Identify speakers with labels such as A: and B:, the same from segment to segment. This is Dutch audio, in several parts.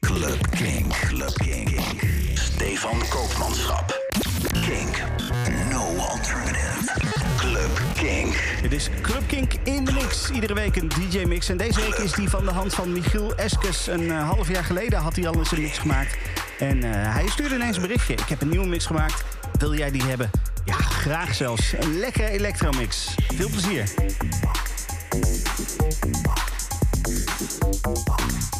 A: Club Kink. Club Kink. Stefan Koopmanschap. Kink. No alternative. Club Kink.
B: Dit is Club Kink in de mix. Iedere week een DJ-mix. En deze week is die van de hand van Michiel Eskes. Een eh, half jaar geleden had hij al eens een mix gemaakt. En eh, hij stuurde ineens een berichtje. Ik heb een nieuwe mix gemaakt. Wil jij die hebben? Ja, graag zelfs. Een lekkere electromix. Veel plezier.
C: 不好。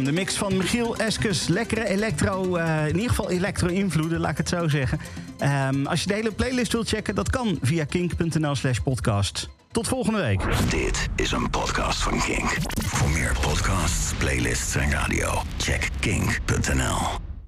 B: De mix van Michiel Eskes. Lekkere electro, uh, in ieder geval electro-invloeden, laat ik het zo zeggen. Um, als je de hele playlist wilt checken, dat kan via kink.nl slash podcast. Tot volgende week.
A: Dit is een podcast van Kink. Voor meer podcasts, playlists en radio, check kink.nl.